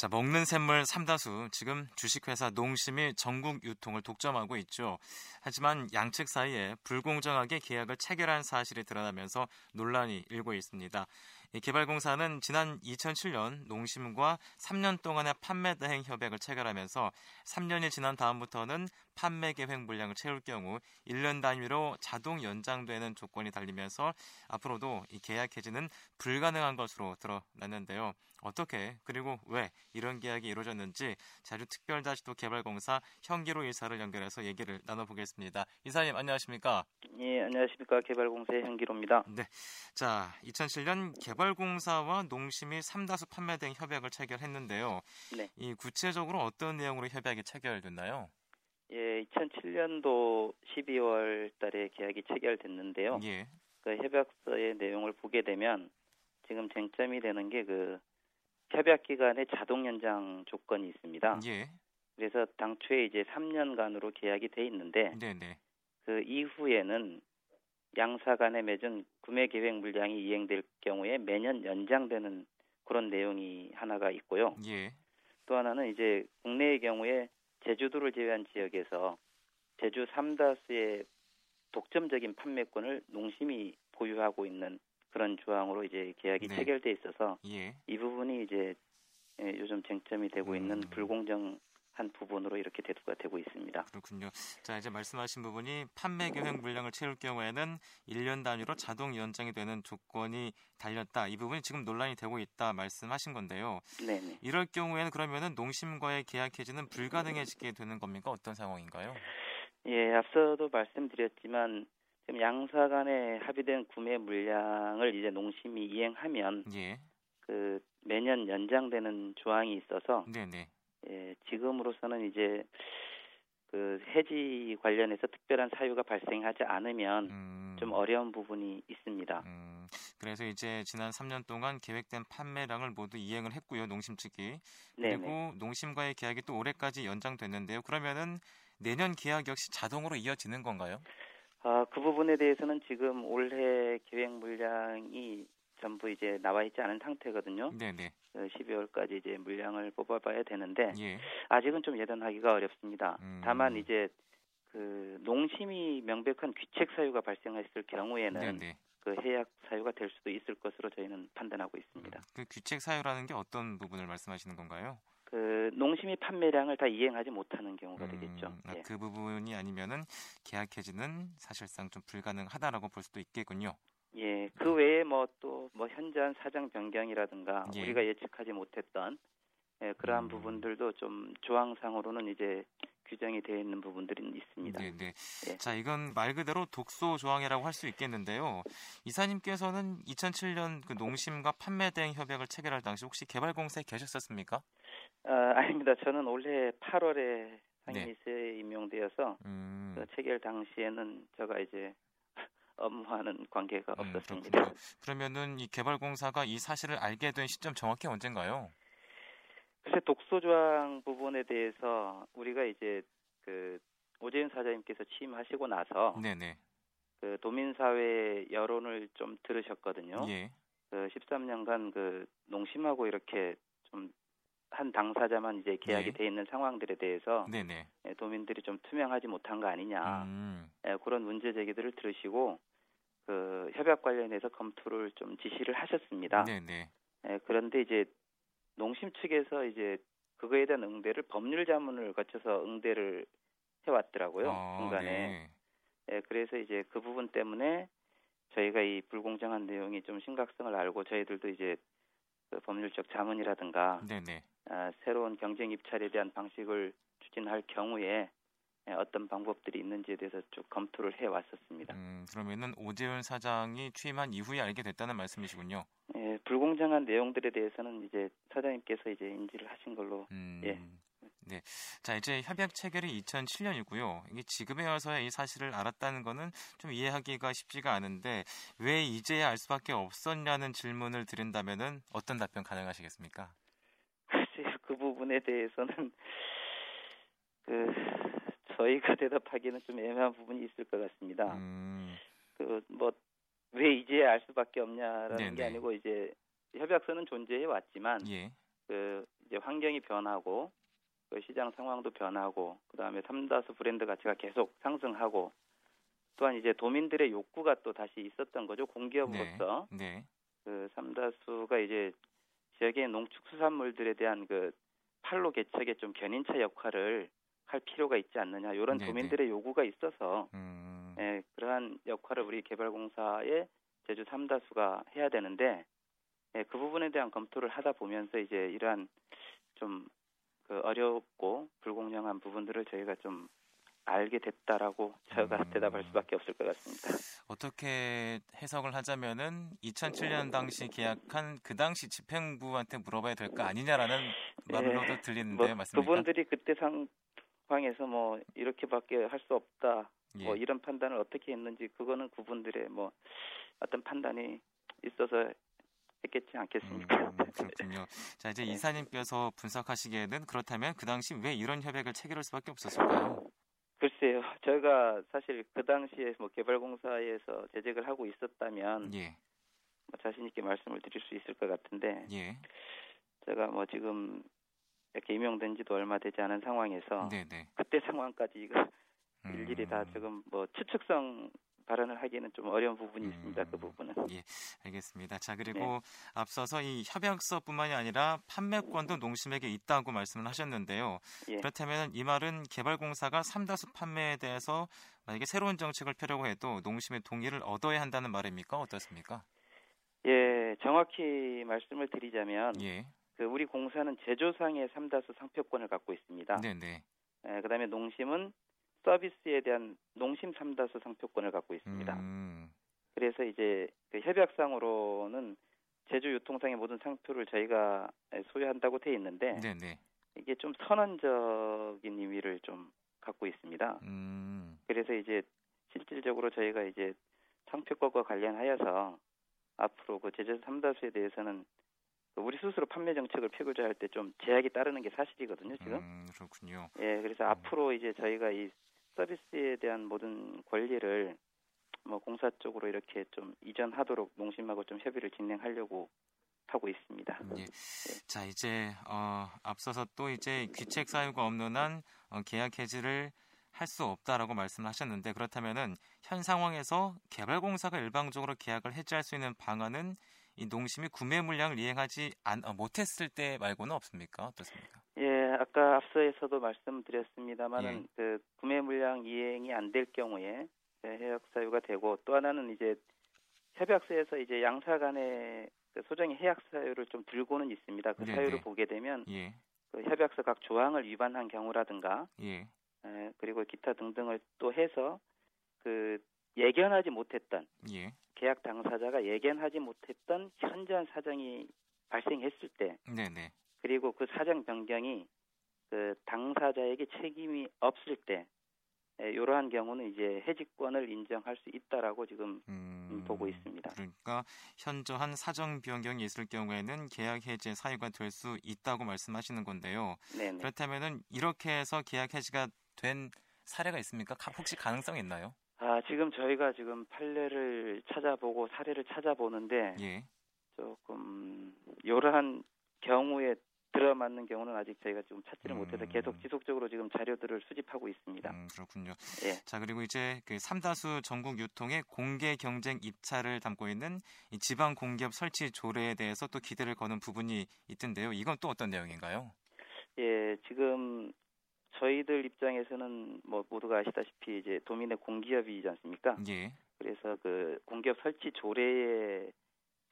자, 먹는 샘물 삼다수 지금 주식회사 농심이 전국 유통을 독점하고 있죠. 하지만 양측 사이에 불공정하게 계약을 체결한 사실이 드러나면서 논란이 일고 있습니다. 개발공사는 지난 2007년 농심과 3년 동안의 판매 대행 협약을 체결하면서 3년이 지난 다음부터는 판매 계획 물량을 채울 경우 1년 단위로 자동 연장되는 조건이 달리면서 앞으로도 이 계약 해지는 불가능한 것으로 드러났는데요. 어떻게 그리고 왜 이런 계약이 이루어졌는지 자주특별자치도 개발공사 현기로 이사를 연결해서 얘기를 나눠보겠습니다. 이사님 안녕하십니까? 예, 안녕하십니까. 개발공사의 현기로입니다. 네. 자, 2007년 개발 공사와 농심이 삼다수 판매 등 협약을 체결했는데요. 네. 이 구체적으로 어떤 내용으로 협약이 체결됐나요? 예, 2007년도 12월 달에 계약이 체결됐는데요. 예. 그 협약서의 내용을 보게 되면 지금 쟁점이 되는 게 그 협약 기간의 자동 연장 조건이 있습니다. 예. 그래서 당초에 이제 3년간으로 계약이 돼 있는데 네네. 그 이후에는 양사 간에 맺은 구매 계획 물량이 이행될 경우에 매년 연장되는 그런 내용이 하나가 있고요. 예. 또 하나는 이제 국내의 경우에 제주도를 제외한 지역에서 제주 삼다수의 독점적인 판매권을 농심이 보유하고 있는 그런 조항으로 이제 계약이 네. 체결돼 있어서 예. 이 부분이 이제 예, 요즘 쟁점이 되고 있는 음. 불공정 한 부분으로 이렇게 대두가 되고 있습니다. 그렇군요. 자, 이제 말씀하신 부분이 판매 계획 물량을 채울 경우에는 1년 단위로 자동 연장이 되는 조건이 달렸다. 이 부분이 지금 논란이 되고 있다 말씀하신 건데요. 네. 이럴 경우에는 그러면은 농심과의 계약 해지는 불가능해지게 되는 겁니까? 어떤 상황인가요? 예, 앞서도 말씀드렸지만 지금 양사 간에 합의된 구매 물량을 이제 농심이 이행하면 예. 그 매년 연장되는 조항이 있어서 네네. 예, 지금으로서는 이제 그 해지 관련해서 특별한 사유가 발생하지 않으면 음. 좀 어려운 부분이 있습니다. 음. 그래서 이제 지난 3년 동안 계획된 판매량을 모두 이행을 했고요, 농심 측이. 그리고 네네. 농심과의 계약이 또 올해까지 연장됐는데요. 그러면은 내년 계약 역시 자동으로 이어지는 건가요? 아, 그 부분에 대해서는 지금 올해 계획 물량이 전부 이제 나와 있지 않은 상태거든요. 네네. 12월까지 어, 이제 물량을 뽑아봐야 되는데 예. 아직은 좀 예단하기가 어렵습니다. 음. 다만 이제 그 농심이 명백한 귀책 사유가 발생했을 경우에는 네네. 그 해약 사유가 될 수도 있을 것으로 저희는 판단하고 있습니다. 음, 그 귀책 사유라는 게 어떤 부분을 말씀하시는 건가요? 그 농심이 판매량을 다 이행하지 못하는 경우가 음, 되겠죠. 아, 예. 그 부분이 아니면은 계약 해지는 사실상 좀 불가능하다라고 볼 수도 있겠군요. 예, 그 외에 뭐 또뭐 뭐 현저한 사정 변경이라든가 예. 우리가 예측하지 못했던 예, 그러한 음. 부분들도 좀 조항상으로는 이제 규정이 되어 있는 부분들이 있습니다. 네, 네. 예. 자, 이건 말 그대로 독소 조항이라고 할 수 있겠는데요. 이사님께서는 2007년 그 농심과 판매 대행 협약을 체결할 당시 혹시 개발공사에 계셨었습니까? 아, 아닙니다. 저는 올해 8월에 상임위에 네. 임명되어서 음. 그 체결 당시에는 제가 이제 업무하는 관계가 음, 없었습니다. 그 그러면은 이 개발공사가 이 사실을 알게 된 시점 정확히 언젠가요? 글쎄 독소조항 부분에 대해서 우리가 이제 그 오재윤 사장님께서 취임하시고 나서 네네. 그 도민 사회 여론을 좀 들으셨거든요. 예. 그 13년간 그 농심하고 이렇게 좀 한 당사자만 이제 계약이 네. 돼 있는 상황들에 대해서 네네. 예, 도민들이 좀 투명하지 못한 거 아니냐 음. 예, 그런 문제 제기들을 들으시고 그 협약 관련해서 검토를 좀 지시를 하셨습니다. 네네. 예, 그런데 이제 농심 측에서 이제 그거에 대한 응대를 법률 자문을 거쳐서 응대를 해왔더라고요. 아, 중간에. 네. 예, 그래서 이제 그 부분 때문에 저희가 이 불공정한 내용이 좀 심각성을 알고 저희들도 이제 그 법률적 자문이라든가 네네. 아, 새로운 경쟁 입찰에 대한 방식을 추진할 경우에 예, 어떤 방법들이 있는지에 대해서 쭉 검토를 해 왔었습니다. 음, 그러면은 오재훈 사장이 취임한 이후에 알게 됐다는 말씀이시군요. 예, 불공정한 내용들에 대해서는 이제 사장님께서 이제 인지를 하신 걸로 음, 예. 네. 자, 이제 협약 체결이 2007년이고요. 이게 지금에 와서야 이 사실을 알았다는 거는 좀 이해하기가 쉽지가 않은데 왜 이제야 알 수밖에 없었냐는 질문을 드린다면은 어떤 답변 가능하시겠습니까? 글쎄요. 그 부분에 대해서는 그 저희가 대답하기는 좀 애매한 부분이 있을 것 같습니다. 음. 그뭐 왜 이제 알 수밖에 없냐라는 네네. 게 아니고 이제 협약서는 존재해 왔지만 예. 그 이제 환경이 변하고 그 시장 상황도 변하고 그다음에 삼다수 브랜드 가치가 계속 상승하고 또한 이제 도민들의 욕구가 또 다시 있었던 거죠 공기업으로서 네, 네. 그 삼다수가 이제 지역의 농축수산물들에 대한 그 팔로 개척의 좀 견인차 역할을 할 필요가 있지 않느냐 이런 네네. 도민들의 요구가 있어서 음. 예, 그러한 역할을 우리 개발공사의 제주 삼다수가 해야 되는데 예, 그 부분에 대한 검토를 하다 보면서 이제 이러한 좀 그 어렵고 불공정한 부분들을 저희가 좀 알게 됐다라고 제가 음. 대답할 수밖에 없을 것 같습니다. 어떻게 해석을 하자면은 2007년 당시 계약한 그 당시 집행부한테 물어봐야 될 거 아니냐라는 예, 말로도 들리는데 뭐 맞습니까? 그분들이 그때 상 황에서 뭐 이렇게밖에 할 수 없다. 뭐 예. 뭐 이런 판단을 어떻게 했는지 그거는 그분들의 뭐 어떤 판단이 있어서 했겠지 않겠습니까? 음, 그렇군요. 자 이제 네. 이사님께서 분석하시기에는 그렇다면 그 당시 왜 이런 협약을 체결할 수밖에 없었을까요? 글쎄요. 저희가 사실 그 당시에 뭐 개발공사에서 제작을 하고 있었다면 예. 뭐 자신 있게 말씀을 드릴 수 있을 것 같은데 예. 제가 뭐 지금 이렇게 임용된 지도 얼마 되지 않은 상황에서 네네. 그때 상황까지 이거 일일이 다 음. 지금 뭐 추측성 발언을 하기에는 좀 어려운 부분이 음, 있습니다. 그 부분은. 예, 알겠습니다. 자 그리고 네. 앞서서 이 협약서뿐만이 아니라 판매권도 농심에게 있다고 말씀을 하셨는데요. 예. 그렇다면 이 말은 개발공사가 삼다수 판매에 대해서 만약에 새로운 정책을 펴려고 해도 농심의 동의를 얻어야 한다는 말입니까? 어떻습니까? 예, 정확히 말씀을 드리자면 예. 그 우리 공사는 제조상의 삼다수 상표권을 갖고 있습니다. 네네. 예, 그다음에 농심은 서비스에 대한 농심 삼다수 상표권을 갖고 있습니다. 음. 그래서 이제 그 협약상으로는 제주 유통상의 모든 상표를 저희가 소유한다고 돼 있는데 네네. 이게 좀 선언적인 의미를 좀 갖고 있습니다. 음. 그래서 이제 실질적으로 저희가 이제 상표권과 관련하여서 앞으로 그 제주 삼다수에 대해서는 우리 스스로 판매 정책을 펴고자 할 때 좀 제약이 따르는 게 사실이거든요, 지금. 음, 그렇군요. 예, 그래서 음. 앞으로 이제 저희가 이 서비스에 대한 모든 권리를 뭐 공사 쪽으로 이렇게 좀 이전하도록 농심하고 좀 협의를 진행하려고 하고 있습니다. 예. 네. 자 이제 어, 앞서서 또 이제 귀책 사유가 없는 한 어, 계약 해지를 할 수 없다라고 말씀하셨는데 그렇다면은 현 상황에서 개발공사가 일방적으로 계약을 해지할 수 있는 방안은 이 농심이 구매 물량을 이행하지 않, 어, 못했을 때 말고는 없습니까? 어떻습니까? 예, 아까 앞서에서도 말씀드렸습니다만은 예. 그 구매 물량 이행이 안 될 경우에 해약 사유가 되고 또 하나는 이제 협약서에서 이제 양사 간의 그 소정의 해약 사유를 좀 들고는 있습니다. 그 네네. 사유를 네. 보게 되면 예. 그 협약서 각 조항을 위반한 경우라든가 예. 예, 그리고 기타 등등을 또 해서 그 예견하지 못했던 예. 계약 당사자가 예견하지 못했던 현저한 사정이 발생했을 때 네네. 그리고 그 사정 변경이 그 당사자에게 책임이 없을 때 이러한 경우는 이제 해직권을 인정할 수 있다라고 지금 음, 보고 있습니다. 그러니까 현저한 사정 변경이 있을 경우에는 계약 해제 사유가 될 수 있다고 말씀하시는 건데요. 네네. 그렇다면은 이렇게 해서 계약 해지가 된 사례가 있습니까? 혹시 가능성이 있나요? 아 지금 저희가 지금 판례를 찾아보고 사례를 찾아보는데 예. 조금 이러한 경우에 들어맞는 경우는 아직 저희가 지금 찾지를 음. 못해서 계속 지속적으로 지금 자료들을 수집하고 있습니다. 음, 그렇군요. 예. 자 그리고 이제 그 삼다수 전국 유통의 공개 경쟁 입찰을 담고 있는 이 지방 공기업 설치 조례에 대해서 또 기대를 거는 부분이 있던데요. 이건 또 어떤 내용인가요? 예, 지금 저희들 입장에서는 뭐 모두가 아시다시피 이제 도민의 공기업이지 않습니까? 예. 그래서 그 공기업 설치 조례의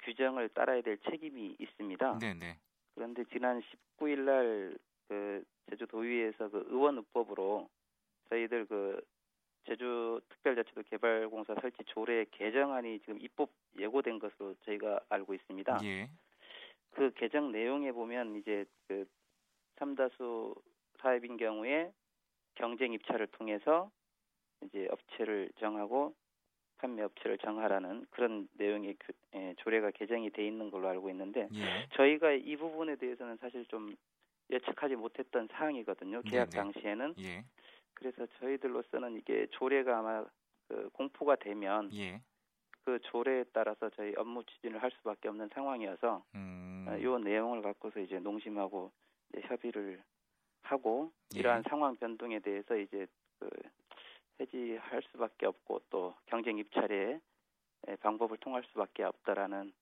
규정을 따라야 될 책임이 있습니다. 네네. 그런데 지난 19일 날 그 제주도의회에서 그 의원의법으로 저희들 그 제주 특별자치도 개발공사 설치 조례 개정안이 지금 입법 예고된 것으로 저희가 알고 있습니다. 예. 그 개정 내용에 보면 이제 그 삼다수 사업인 경우에 경쟁 입찰을 통해서 이제 업체를 정하고 판매 업체를 정하라는 그런 내용의 그, 예, 조례가 개정이 돼 있는 걸로 알고 있는데 예. 저희가 이 부분에 대해서는 사실 좀 예측하지 못했던 사항이거든요. 계약 네네. 당시에는. 예. 그래서 저희들로서는 이게 조례가 아마 그 공포가 되면 예. 그 조례에 따라서 저희 업무 추진을 할 수밖에 없는 상황이어서 음... 이 어, 내용을 갖고서 이제 농심하고 협의를 하고 예. 이러한 상황 변동에 대해서 이제 그 해지할 수밖에 없고 또 경쟁 입찰의 방법을 통할 수밖에 없다라는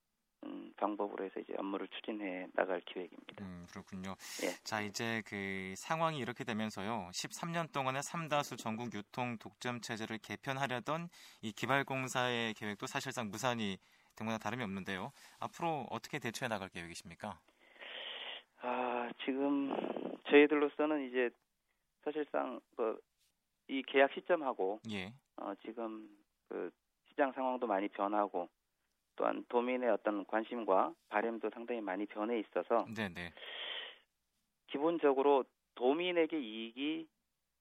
음, 방법으로 해서 이제 업무를 추진해 나갈 계획입니다. 음, 그렇군요. 예. 자, 이제 그 상황이 이렇게 되면서요. 13년 동안의 삼다수 전국 유통 독점 체제를 개편하려던 이 기발공사의 계획도 사실상 무산이 된 거나 다름이 없는데요. 앞으로 어떻게 대처해 나갈 계획이십니까? 아, 지금 저희들로서는 이제 사실상 그 이 계약 시점하고 예. 어, 지금 그 시장 상황도 많이 변하고 또한 도민의 어떤 관심과 바램도 상당히 많이 변해 있어서 네네. 네. 기본적으로 도민에게 이익이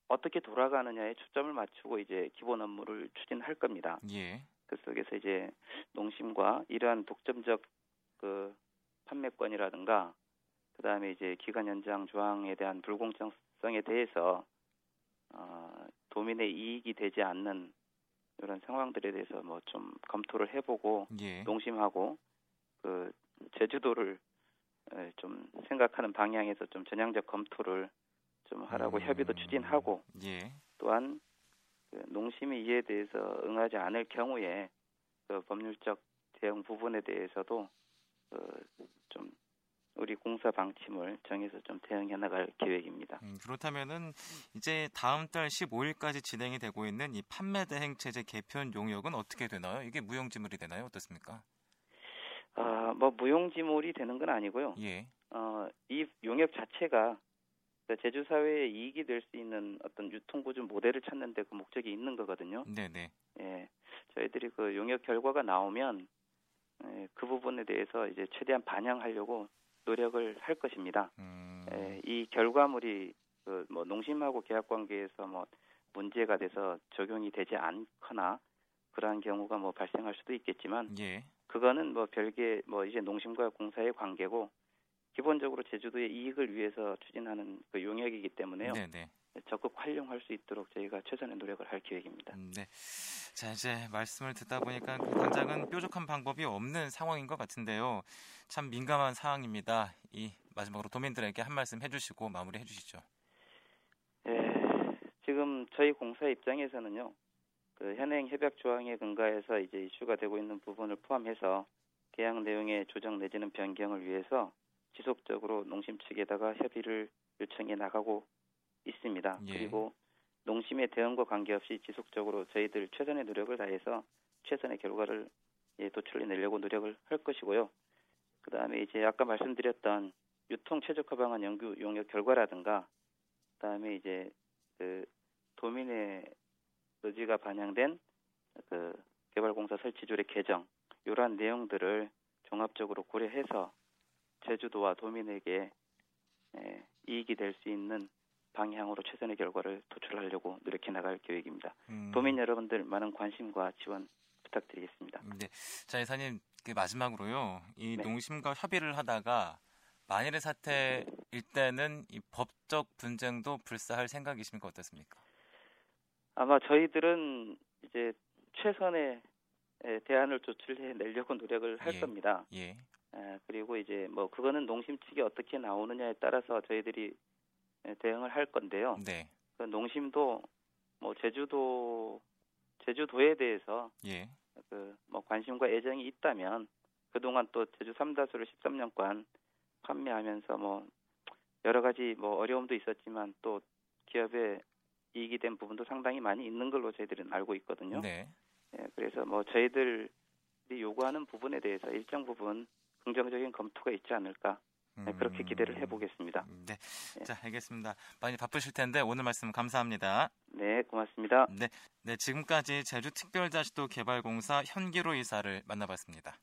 어떻게 돌아가느냐에 초점을 맞추고 이제 기본 업무를 추진할 겁니다. 예. 그 속에서 이제 농심과 이러한 독점적 그 판매권이라든가 그다음에 이제 기간 연장 조항에 대한 불공정성에 대해서 어, 도민의 이익이 되지 않는 이런 상황들에 대해서 뭐 좀 검토를 해보고 예. 농심하고 그 제주도를 좀 생각하는 방향에서 좀 전향적 검토를 좀 하라고 음, 협의도 추진하고 예. 또한 그 농심이 이에 대해서 응하지 않을 경우에 그 법률적 대응 부분에 대해서도 그좀 우리 공사 방침을 정해서 좀 대응해 나갈 계획입니다. 음, 그렇다면은 이제 다음 달 15일까지 진행이 되고 있는 이 판매 대행 체제 개편 용역은 어떻게 되나요? 이게 무용지물이 되나요? 어떻습니까? 아, 뭐 무용지물이 되는 건 아니고요. 예. 어, 이 용역 자체가 제주 사회에 이익이 될 수 있는 어떤 유통구조 모델을 찾는데 그 목적이 있는 거거든요. 네네. 예, 저희들이 그 용역 결과가 나오면 예, 그 부분에 대해서 이제 최대한 반영하려고 노력을 할 것입니다. 음. 에, 이 결과물이 그 뭐 농심하고 계약 관계에서 뭐 문제가 돼서 적용이 되지 않거나 그러한 경우가 뭐 발생할 수도 있겠지만 예. 그거는 뭐 별개 뭐 이제 농심과 공사의 관계고 기본적으로 제주도의 이익을 위해서 추진하는 그 용역이기 때문에요. 네. 적극 활용할 수 있도록 저희가 최선의 노력을 할 계획입니다. 음, 네. 자 이제 말씀을 듣다 보니까 그 당장은 뾰족한 방법이 없는 상황인 것 같은데요. 참 민감한 상황입니다. 이 마지막으로 도민들에게 한 말씀 해주시고 마무리 해 주시죠. 예, 지금 저희 공사 입장에서는요. 그 현행 협약 조항에 근거해서 이제 이슈가 되고 있는 부분을 포함해서 계약 내용의 조정 내지는 변경을 위해서 지속적으로 농심 측에다가 협의를 요청해 나가고 있습니다. 예. 그리고 농심의 대응과 관계없이 지속적으로 저희들 최선의 노력을 다해서 최선의 결과를 예, 도출해 내려고 노력을 할 것이고요. 그 다음에 이제 아까 말씀드렸던 유통 최적화 방안 연구 용역 결과라든가 그 다음에 이제 그 도민의 의지가 반영된 그 개발공사 설치 조례 개정 이러한 내용들을 종합적으로 고려해서 제주도와 도민에게 예, 이익이 될 수 있는 방향으로 최선의 결과를 도출하려고 노력해 나갈 계획입니다. 음. 도민 여러분들 많은 관심과 지원 부탁드리겠습니다. 네. 자, 이사님, 그 마지막으로요. 이 네. 농심과 협의를 하다가 만일의 사태일 때는 이 법적 분쟁도 불사할 생각이십니까? 어떻습니까? 아마 저희들은 이제 최선의 대안을 조출해 내려고 노력을 할 예. 겁니다. 예. 에, 그리고 이제 뭐 그거는 농심 측이 어떻게 나오느냐에 따라서 저희들이 대응을 할 건데요. 네. 그 농심도 뭐 제주도 제주도에 대해서 예. 그뭐 관심과 애정이 있다면 그동안 또 제주 삼다수를 13년간 판매하면서 뭐 여러 가지 뭐 어려움도 있었지만 또 기업에 이익이 된 부분도 상당히 많이 있는 걸로 저희들은 알고 있거든요. 네. 예, 그래서 뭐 저희들이 요구하는 부분에 대해서 일정 부분 긍정적인 검토가 있지 않을까 네, 그렇게 기대를 해보겠습니다. 음, 네. 네. 자, 알겠습니다. 많이 바쁘실 텐데 오늘 말씀 감사합니다. 네, 고맙습니다. 네, 네 지금까지 제주특별자치도 개발공사 현기로 이사를 만나봤습니다.